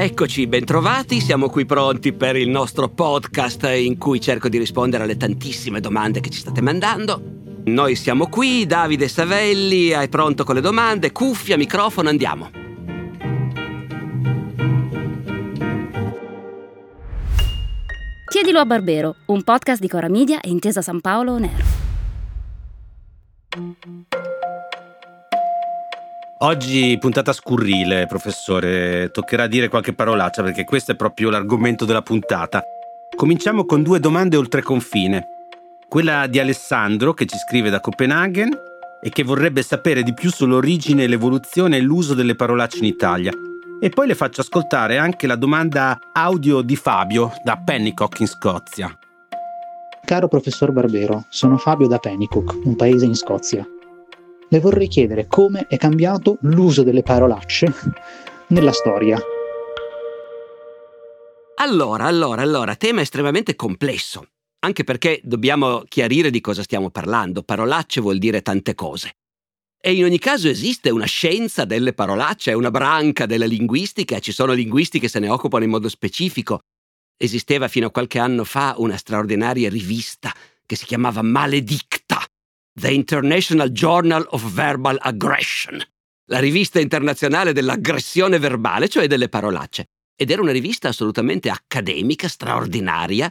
Eccoci, bentrovati, siamo qui pronti per il nostro podcast in cui cerco di rispondere alle tantissime domande che ci state mandando. Noi siamo qui, Davide Savelli, è pronto con le domande, cuffia, microfono, andiamo. Chiedilo a Barbero, un podcast di Cora Media e Intesa San Paolo On Air. Oggi puntata scurrile, professore. Toccherà dire qualche parolaccia perché questo è proprio l'argomento della puntata. Cominciamo con due domande oltre confine. Quella di Alessandro che ci scrive da Copenaghen e che vorrebbe sapere di più sull'origine, l'evoluzione e l'uso delle parolacce in Italia. E poi le faccio ascoltare anche la domanda audio di Fabio da Pennycock in Scozia. Caro professor Barbero, sono Fabio da Pennycook, un paese in Scozia le vorrei chiedere come è cambiato l'uso delle parolacce nella storia. Allora, allora, allora, tema estremamente complesso, anche perché dobbiamo chiarire di cosa stiamo parlando. Parolacce vuol dire tante cose. E in ogni caso esiste una scienza delle parolacce, è una branca della linguistica, ci sono linguisti che se ne occupano in modo specifico. Esisteva fino a qualche anno fa una straordinaria rivista che si chiamava Maledicta, The International Journal of Verbal Aggression, la rivista internazionale dell'aggressione verbale, cioè delle parolacce. Ed era una rivista assolutamente accademica, straordinaria,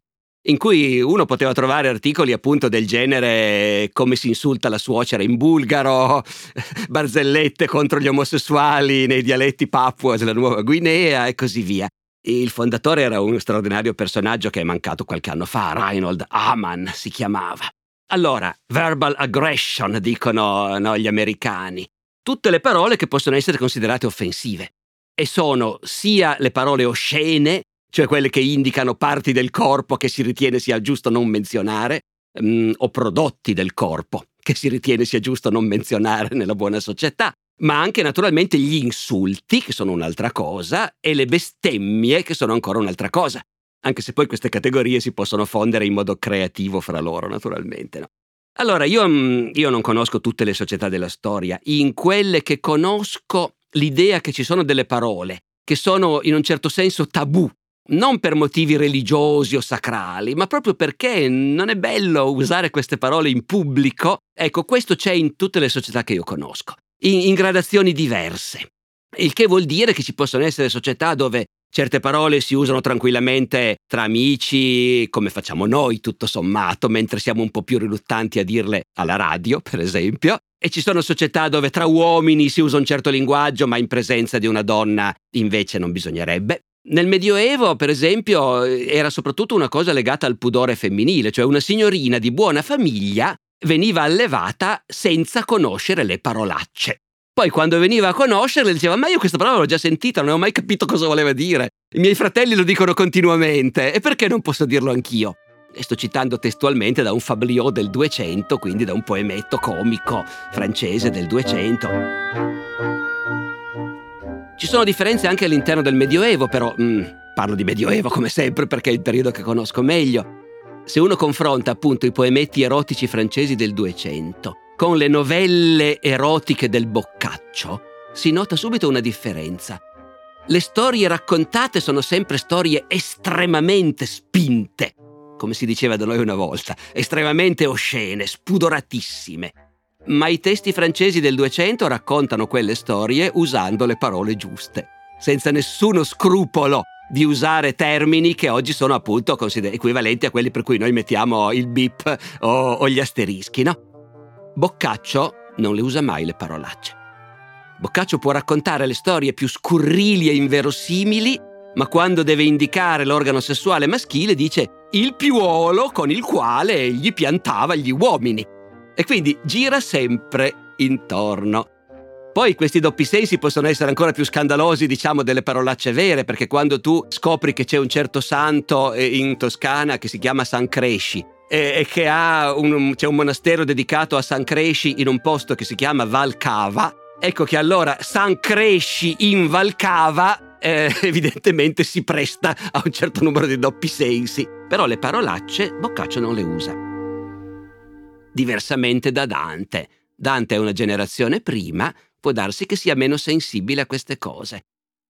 in cui uno poteva trovare articoli appunto del genere come si insulta la suocera in bulgaro, barzellette contro gli omosessuali nei dialetti papua della Nuova Guinea e così via. Il fondatore era un straordinario personaggio che è mancato qualche anno fa, Reinhold Amann si chiamava. Allora, verbal aggression, dicono no, gli americani. Tutte le parole che possono essere considerate offensive. E sono sia le parole oscene, cioè quelle che indicano parti del corpo che si ritiene sia giusto non menzionare, mm, o prodotti del corpo che si ritiene sia giusto non menzionare nella buona società, ma anche naturalmente gli insulti, che sono un'altra cosa, e le bestemmie, che sono ancora un'altra cosa anche se poi queste categorie si possono fondere in modo creativo fra loro, naturalmente. No? Allora, io, mm, io non conosco tutte le società della storia, in quelle che conosco l'idea che ci sono delle parole che sono in un certo senso tabù, non per motivi religiosi o sacrali, ma proprio perché non è bello usare queste parole in pubblico. Ecco, questo c'è in tutte le società che io conosco, in, in gradazioni diverse. Il che vuol dire che ci possono essere società dove Certe parole si usano tranquillamente tra amici, come facciamo noi tutto sommato, mentre siamo un po' più riluttanti a dirle alla radio, per esempio. E ci sono società dove tra uomini si usa un certo linguaggio, ma in presenza di una donna invece non bisognerebbe. Nel Medioevo, per esempio, era soprattutto una cosa legata al pudore femminile, cioè una signorina di buona famiglia veniva allevata senza conoscere le parolacce. Poi quando veniva a conoscerle diceva ma io questa parola l'ho già sentita, non ho mai capito cosa voleva dire. I miei fratelli lo dicono continuamente e perché non posso dirlo anch'io? E sto citando testualmente da un fabliot del 200, quindi da un poemetto comico francese del 200. Ci sono differenze anche all'interno del Medioevo, però mm, parlo di Medioevo come sempre perché è il periodo che conosco meglio. Se uno confronta appunto i poemetti erotici francesi del 200 con le novelle erotiche del Boccaccio, si nota subito una differenza. Le storie raccontate sono sempre storie estremamente spinte, come si diceva da noi una volta, estremamente oscene, spudoratissime. Ma i testi francesi del 200 raccontano quelle storie usando le parole giuste, senza nessuno scrupolo di usare termini che oggi sono appunto equivalenti a quelli per cui noi mettiamo il bip o, o gli asterischi, no? Boccaccio non le usa mai le parolacce. Boccaccio può raccontare le storie più scurrili e inverosimili, ma quando deve indicare l'organo sessuale maschile dice il piuolo con il quale egli piantava gli uomini. E quindi gira sempre intorno. Poi questi doppi sensi possono essere ancora più scandalosi, diciamo, delle parolacce vere, perché quando tu scopri che c'è un certo santo eh, in Toscana che si chiama San Cresci e, che ha un, c'è un monastero dedicato a San Cresci in un posto che si chiama Valcava. Ecco che allora San Cresci in Valcava eh, evidentemente si presta a un certo numero di doppi sensi, però le parolacce Boccaccio non le usa. Diversamente da Dante. Dante è una generazione prima, può darsi che sia meno sensibile a queste cose.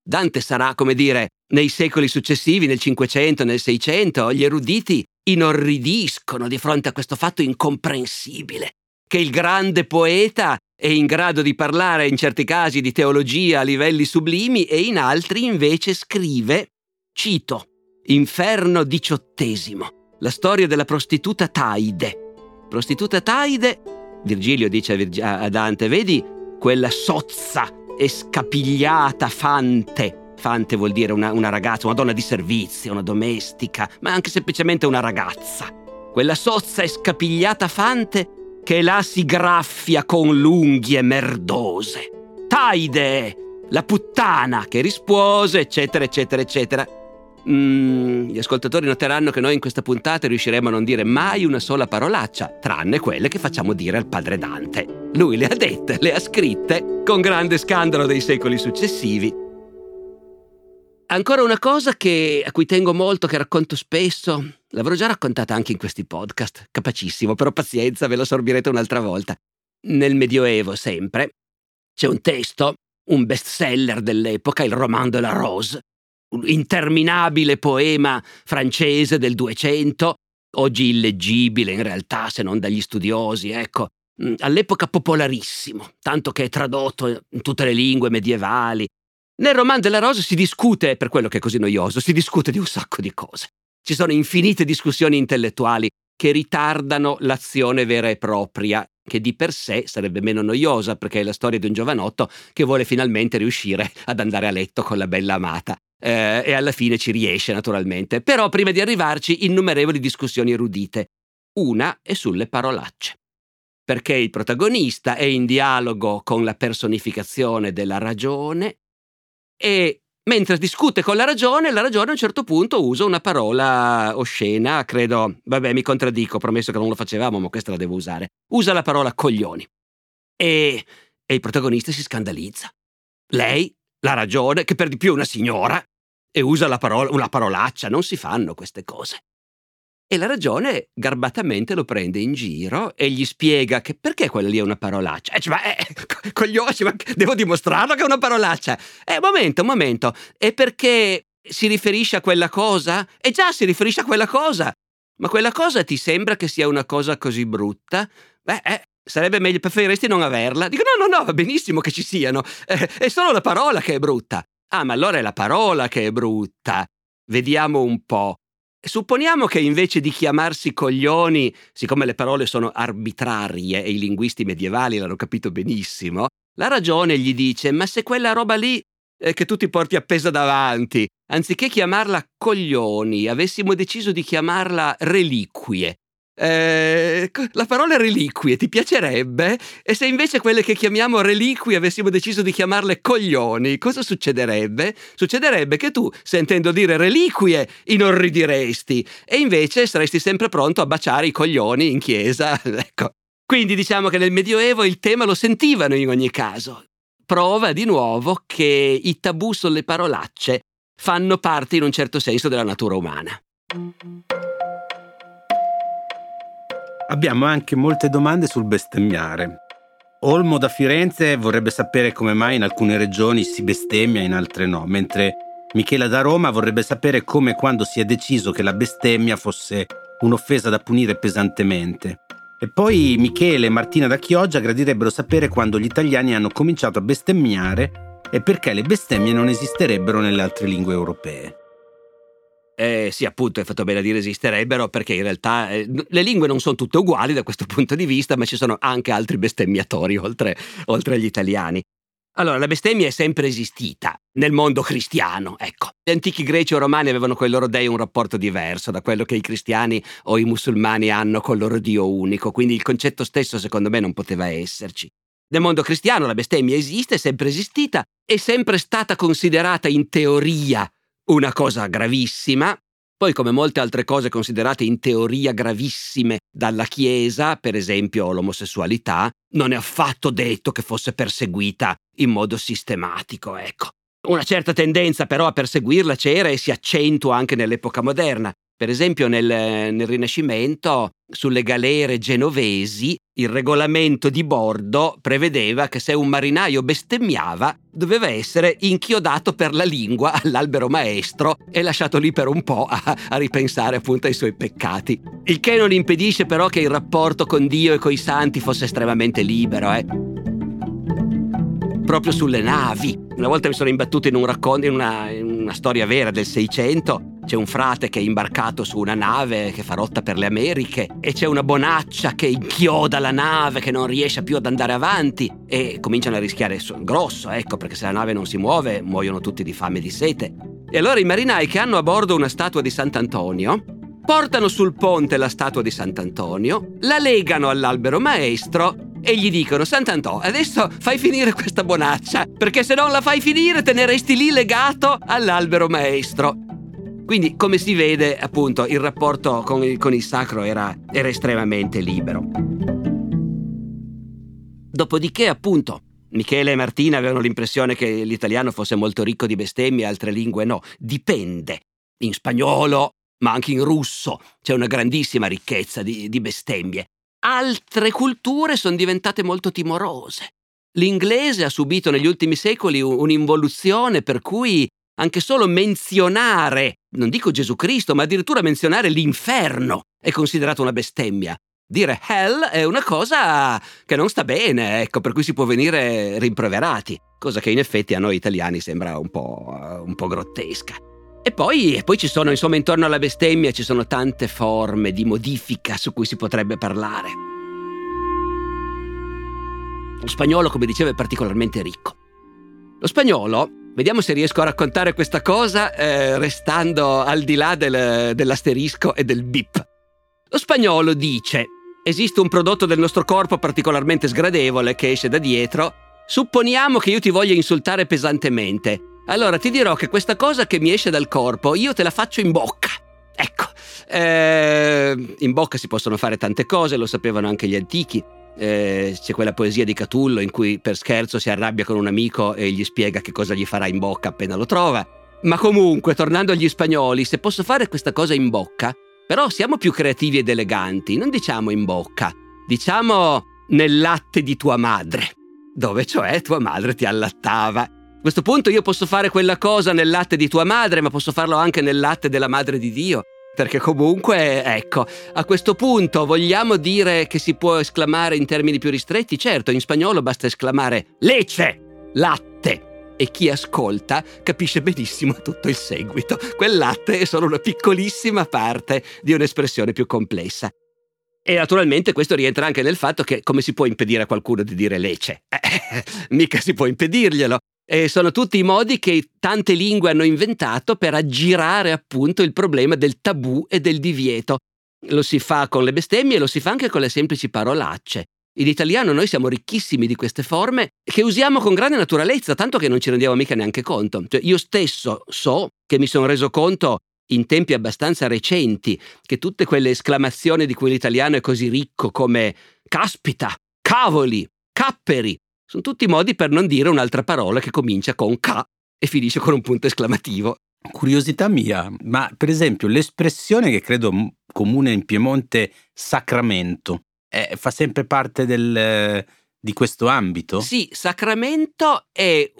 Dante sarà, come dire, nei secoli successivi, nel 500, nel 600, gli eruditi inorridiscono di fronte a questo fatto incomprensibile, che il grande poeta è in grado di parlare in certi casi di teologia a livelli sublimi e in altri invece scrive, cito, Inferno diciottesimo, la storia della prostituta Taide. Prostituta Taide, Virgilio dice a Dante, vedi quella sozza scapigliata fante. Fante vuol dire una, una ragazza, una donna di servizio, una domestica, ma anche semplicemente una ragazza. Quella sozza e scapigliata fante che là si graffia con l'unghie merdose. Taide, la puttana che rispose, eccetera, eccetera, eccetera. Mm, gli ascoltatori noteranno che noi in questa puntata riusciremo a non dire mai una sola parolaccia, tranne quelle che facciamo dire al padre Dante. Lui le ha dette, le ha scritte, con grande scandalo dei secoli successivi. Ancora una cosa che, a cui tengo molto, che racconto spesso, L'avrò già raccontata anche in questi podcast, capacissimo, però pazienza, ve lo sorbirete un'altra volta. Nel Medioevo, sempre, c'è un testo, un bestseller dell'epoca, il Roman de la Rose, un interminabile poema francese del 200, oggi illeggibile in realtà se non dagli studiosi, ecco, all'epoca popolarissimo, tanto che è tradotto in tutte le lingue medievali. Nel Roman de la Rose si discute, per quello che è così noioso, si discute di un sacco di cose. Ci sono infinite discussioni intellettuali che ritardano l'azione vera e propria, che di per sé sarebbe meno noiosa perché è la storia di un giovanotto che vuole finalmente riuscire ad andare a letto con la bella amata. Eh, e alla fine ci riesce naturalmente. Però prima di arrivarci innumerevoli discussioni erudite. Una è sulle parolacce. Perché il protagonista è in dialogo con la personificazione della ragione e Mentre discute con la ragione, la ragione a un certo punto usa una parola oscena, credo, vabbè mi contraddico, promesso che non lo facevamo, ma questa la devo usare. Usa la parola coglioni. E, e il protagonista si scandalizza. Lei, la ragione, che per di più è una signora, e usa la parola, una parolaccia, non si fanno queste cose. E la ragione garbatamente lo prende in giro e gli spiega che perché quella lì è una parolaccia. Eh, ma, eh, coglione, ma devo dimostrarlo che è una parolaccia. Eh, momento, momento. E perché si riferisce a quella cosa? E già si riferisce a quella cosa. Ma quella cosa ti sembra che sia una cosa così brutta? Beh, eh, sarebbe meglio, preferiresti non averla? Dico, no, no, no, va benissimo che ci siano. Eh, è solo la parola che è brutta. Ah, ma allora è la parola che è brutta. Vediamo un po'. Supponiamo che invece di chiamarsi coglioni, siccome le parole sono arbitrarie e i linguisti medievali l'hanno capito benissimo, la ragione gli dice: Ma se quella roba lì eh, che tu ti porti appesa davanti, anziché chiamarla coglioni, avessimo deciso di chiamarla reliquie, eh, la parola reliquie ti piacerebbe? E se invece quelle che chiamiamo reliquie avessimo deciso di chiamarle coglioni, cosa succederebbe? Succederebbe che tu, sentendo dire reliquie, inorridiresti e invece saresti sempre pronto a baciare i coglioni in chiesa. ecco. Quindi diciamo che nel Medioevo il tema lo sentivano in ogni caso. Prova di nuovo che i tabù sulle parolacce fanno parte in un certo senso della natura umana. Abbiamo anche molte domande sul bestemmiare. Olmo da Firenze vorrebbe sapere come mai in alcune regioni si bestemmia e in altre no, mentre Michela da Roma vorrebbe sapere come quando si è deciso che la bestemmia fosse un'offesa da punire pesantemente. E poi Michele e Martina da Chioggia gradirebbero sapere quando gli italiani hanno cominciato a bestemmiare e perché le bestemmie non esisterebbero nelle altre lingue europee. Eh, sì, appunto, è fatto bene a dire esisterebbero perché in realtà eh, le lingue non sono tutte uguali da questo punto di vista, ma ci sono anche altri bestemmiatori oltre, oltre agli italiani. Allora, la bestemmia è sempre esistita nel mondo cristiano, ecco. Gli antichi greci o romani avevano con i loro dei un rapporto diverso da quello che i cristiani o i musulmani hanno col loro dio unico, quindi il concetto stesso secondo me non poteva esserci. Nel mondo cristiano la bestemmia esiste, è sempre esistita, è sempre stata considerata in teoria una cosa gravissima, poi come molte altre cose considerate in teoria gravissime dalla Chiesa, per esempio l'omosessualità, non è affatto detto che fosse perseguita in modo sistematico, ecco. Una certa tendenza però a perseguirla c'era e si accentua anche nell'epoca moderna. Per esempio nel, nel Rinascimento, sulle galere genovesi, il regolamento di bordo prevedeva che se un marinaio bestemmiava doveva essere inchiodato per la lingua all'albero maestro e lasciato lì per un po' a, a, ripensare appunto ai suoi peccati. Il che non impedisce però che il rapporto con Dio e coi santi fosse estremamente libero, eh. Proprio sulle navi. Una volta mi sono imbattuto in un racconto, in una, in una storia vera del Seicento c'è un frate che è imbarcato su una nave che fa rotta per le Americhe e c'è una bonaccia che inchioda la nave, che non riesce più ad andare avanti e cominciano a rischiare grosso, ecco, perché se la nave non si muove muoiono tutti di fame e di sete. E allora i marinai che hanno a bordo una statua di Sant'Antonio portano sul ponte la statua di Sant'Antonio, la legano all'albero maestro e gli dicono Sant'Antonio, adesso fai finire questa bonaccia, perché se non la fai finire te ne resti lì legato all'albero maestro. Quindi, come si vede, appunto, il rapporto con il, con il sacro era, era estremamente libero. Dopodiché, appunto, Michele e Martina avevano l'impressione che l'italiano fosse molto ricco di bestemmie altre lingue no. Dipende. In spagnolo, ma anche in russo, c'è una grandissima ricchezza di, di bestemmie. Altre culture sono diventate molto timorose. L'inglese ha subito negli ultimi secoli un'involuzione per cui anche solo menzionare, non dico Gesù Cristo, ma addirittura menzionare l'inferno è considerato una bestemmia. Dire hell è una cosa che non sta bene, ecco, per cui si può venire rimproverati, cosa che in effetti a noi italiani sembra un po', un po grottesca. E poi, e poi ci sono, insomma, intorno alla bestemmia ci sono tante forme di modifica su cui si potrebbe parlare. Lo spagnolo, come dicevo, è particolarmente ricco. Lo spagnolo Vediamo se riesco a raccontare questa cosa eh, restando al di là del, dell'asterisco e del bip. Lo spagnolo dice: Esiste un prodotto del nostro corpo particolarmente sgradevole che esce da dietro. Supponiamo che io ti voglia insultare pesantemente. Allora ti dirò che questa cosa che mi esce dal corpo io te la faccio in bocca. Ecco, eh, in bocca si possono fare tante cose, lo sapevano anche gli antichi eh, c'è quella poesia di Catullo in cui per scherzo si arrabbia con un amico e gli spiega che cosa gli farà in bocca appena lo trova. Ma comunque, tornando agli spagnoli, se posso fare questa cosa in bocca, però siamo più creativi ed eleganti, non diciamo in bocca, diciamo nel latte di tua madre, dove cioè tua madre ti allattava. A questo punto io posso fare quella cosa nel latte di tua madre, ma posso farlo anche nel latte della madre di Dio. Perché comunque, ecco, a questo punto vogliamo dire che si può esclamare in termini più ristretti? Certo, in spagnolo basta esclamare lece, latte. E chi ascolta capisce benissimo tutto il seguito. Quel latte è solo una piccolissima parte di un'espressione più complessa. E naturalmente questo rientra anche nel fatto che come si può impedire a qualcuno di dire lece? Eh, mica si può impedirglielo. E sono tutti i modi che tante lingue hanno inventato per aggirare appunto il problema del tabù e del divieto. Lo si fa con le bestemmie e lo si fa anche con le semplici parolacce. In italiano noi siamo ricchissimi di queste forme che usiamo con grande naturalezza, tanto che non ci rendiamo mica neanche conto. Cioè, io stesso so che mi sono reso conto in tempi abbastanza recenti che tutte quelle esclamazioni di cui l'italiano è così ricco come caspita, cavoli, capperi, sono tutti modi per non dire un'altra parola che comincia con K e finisce con un punto esclamativo. Curiosità mia, ma per esempio l'espressione che credo comune in Piemonte sacramento eh, fa sempre parte del, di questo ambito? Sì, sacramento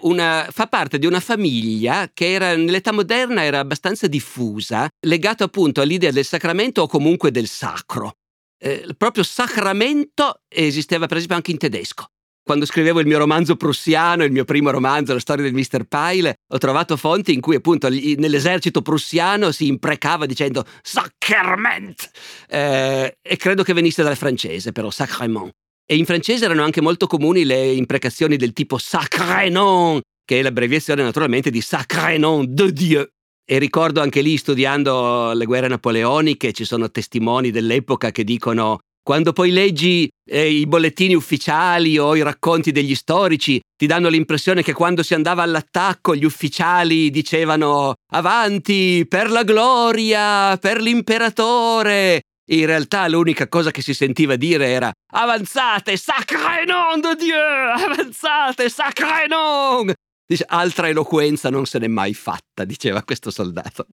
una, fa parte di una famiglia che era, nell'età moderna era abbastanza diffusa, legato appunto all'idea del sacramento o comunque del sacro. Eh, proprio sacramento esisteva per esempio anche in tedesco quando scrivevo il mio romanzo prussiano, il mio primo romanzo, la storia del Mr. Pyle, ho trovato fonti in cui appunto nell'esercito prussiano si imprecava dicendo Sacrement! Eh, e credo che venisse dal francese, però Sacrement. E in francese erano anche molto comuni le imprecazioni del tipo Sacré nom, che è l'abbreviazione naturalmente di Sacré nom de Dieu. E ricordo anche lì, studiando le guerre napoleoniche, ci sono testimoni dell'epoca che dicono quando poi leggi eh, i bollettini ufficiali o i racconti degli storici, ti danno l'impressione che quando si andava all'attacco gli ufficiali dicevano avanti, per la gloria, per l'imperatore. In realtà l'unica cosa che si sentiva dire era avanzate, sacre nom de Dieu, avanzate, sacre nom. Dice, altra eloquenza non se n'è mai fatta, diceva questo soldato.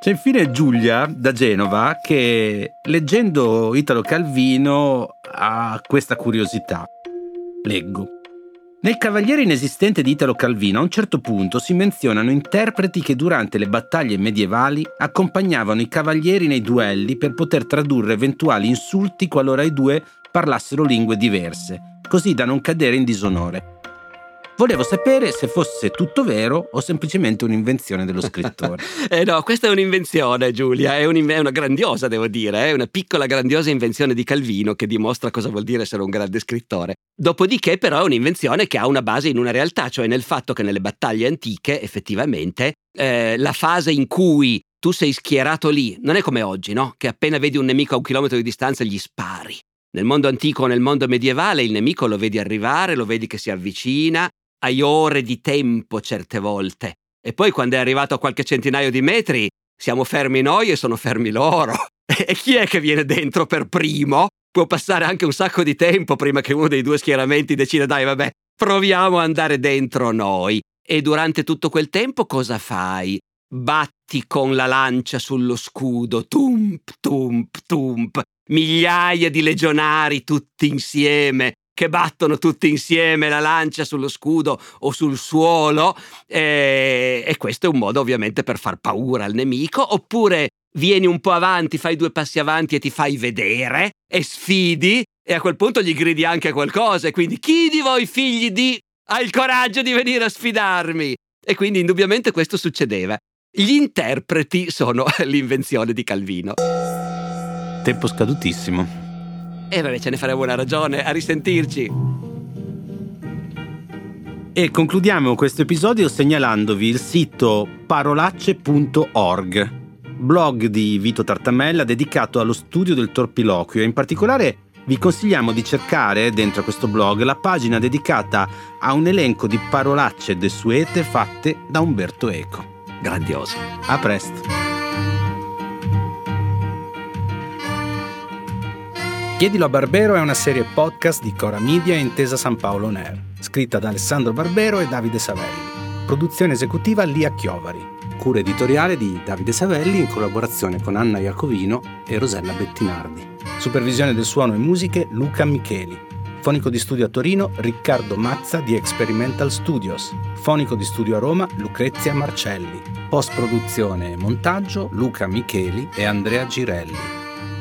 C'è infine Giulia da Genova che leggendo Italo Calvino ha questa curiosità. Leggo. Nel Cavaliere inesistente di Italo Calvino a un certo punto si menzionano interpreti che durante le battaglie medievali accompagnavano i cavalieri nei duelli per poter tradurre eventuali insulti qualora i due parlassero lingue diverse, così da non cadere in disonore. Volevo sapere se fosse tutto vero o semplicemente un'invenzione dello scrittore. eh no, questa è un'invenzione, Giulia, è, è, una grandiosa, devo dire, è una piccola grandiosa invenzione di Calvino che dimostra cosa vuol dire essere un grande scrittore. Dopodiché però è un'invenzione che ha una base in una realtà, cioè nel fatto che nelle battaglie antiche effettivamente eh, la fase in cui tu sei schierato lì non è come oggi, no? Che appena vedi un nemico a un chilometro di distanza gli spari. Nel mondo antico o nel mondo medievale il nemico lo vedi arrivare, lo vedi che si avvicina, hai ore di tempo certe volte. E poi quando è arrivato a qualche centinaio di metri, siamo fermi noi e sono fermi loro. E chi è che viene dentro per primo? Può passare anche un sacco di tempo prima che uno dei due schieramenti decida, dai, vabbè, proviamo ad andare dentro noi. E durante tutto quel tempo cosa fai? Batti con la lancia sullo scudo, tump, tump, tump, migliaia di legionari tutti insieme, che battono tutti insieme la lancia sullo scudo o sul suolo e, e questo è un modo ovviamente per far paura al nemico oppure vieni un po' avanti, fai due passi avanti e ti fai vedere e sfidi e a quel punto gli gridi anche qualcosa e quindi chi di voi figli di ha il coraggio di venire a sfidarmi? E quindi indubbiamente questo succedeva. Gli interpreti sono l'invenzione di Calvino. Tempo scadutissimo. E vabbè, ce ne faremo una ragione. A risentirci. E concludiamo questo episodio segnalandovi il sito parolacce.org, blog di Vito Tartamella dedicato allo studio del torpiloquio e in particolare vi consigliamo di cercare dentro questo blog la pagina dedicata a un elenco di parolacce desuete fatte da Umberto Eco. Grandioso. A presto. Chiedilo a Barbero è una serie podcast di Cora Media e Intesa San Paolo Air, scritta da Alessandro Barbero e Davide Savelli. Produzione esecutiva Lia Chiovari. Cura editoriale di Davide Savelli in collaborazione con Anna Iacovino e Rosella Bettinardi. Supervisione del suono e musiche Luca Micheli. Fonico di studio a Torino Riccardo Mazza di Experimental Studios. Fonico di studio a Roma Lucrezia Marcelli. Post produzione e montaggio Luca Micheli e Andrea Girelli.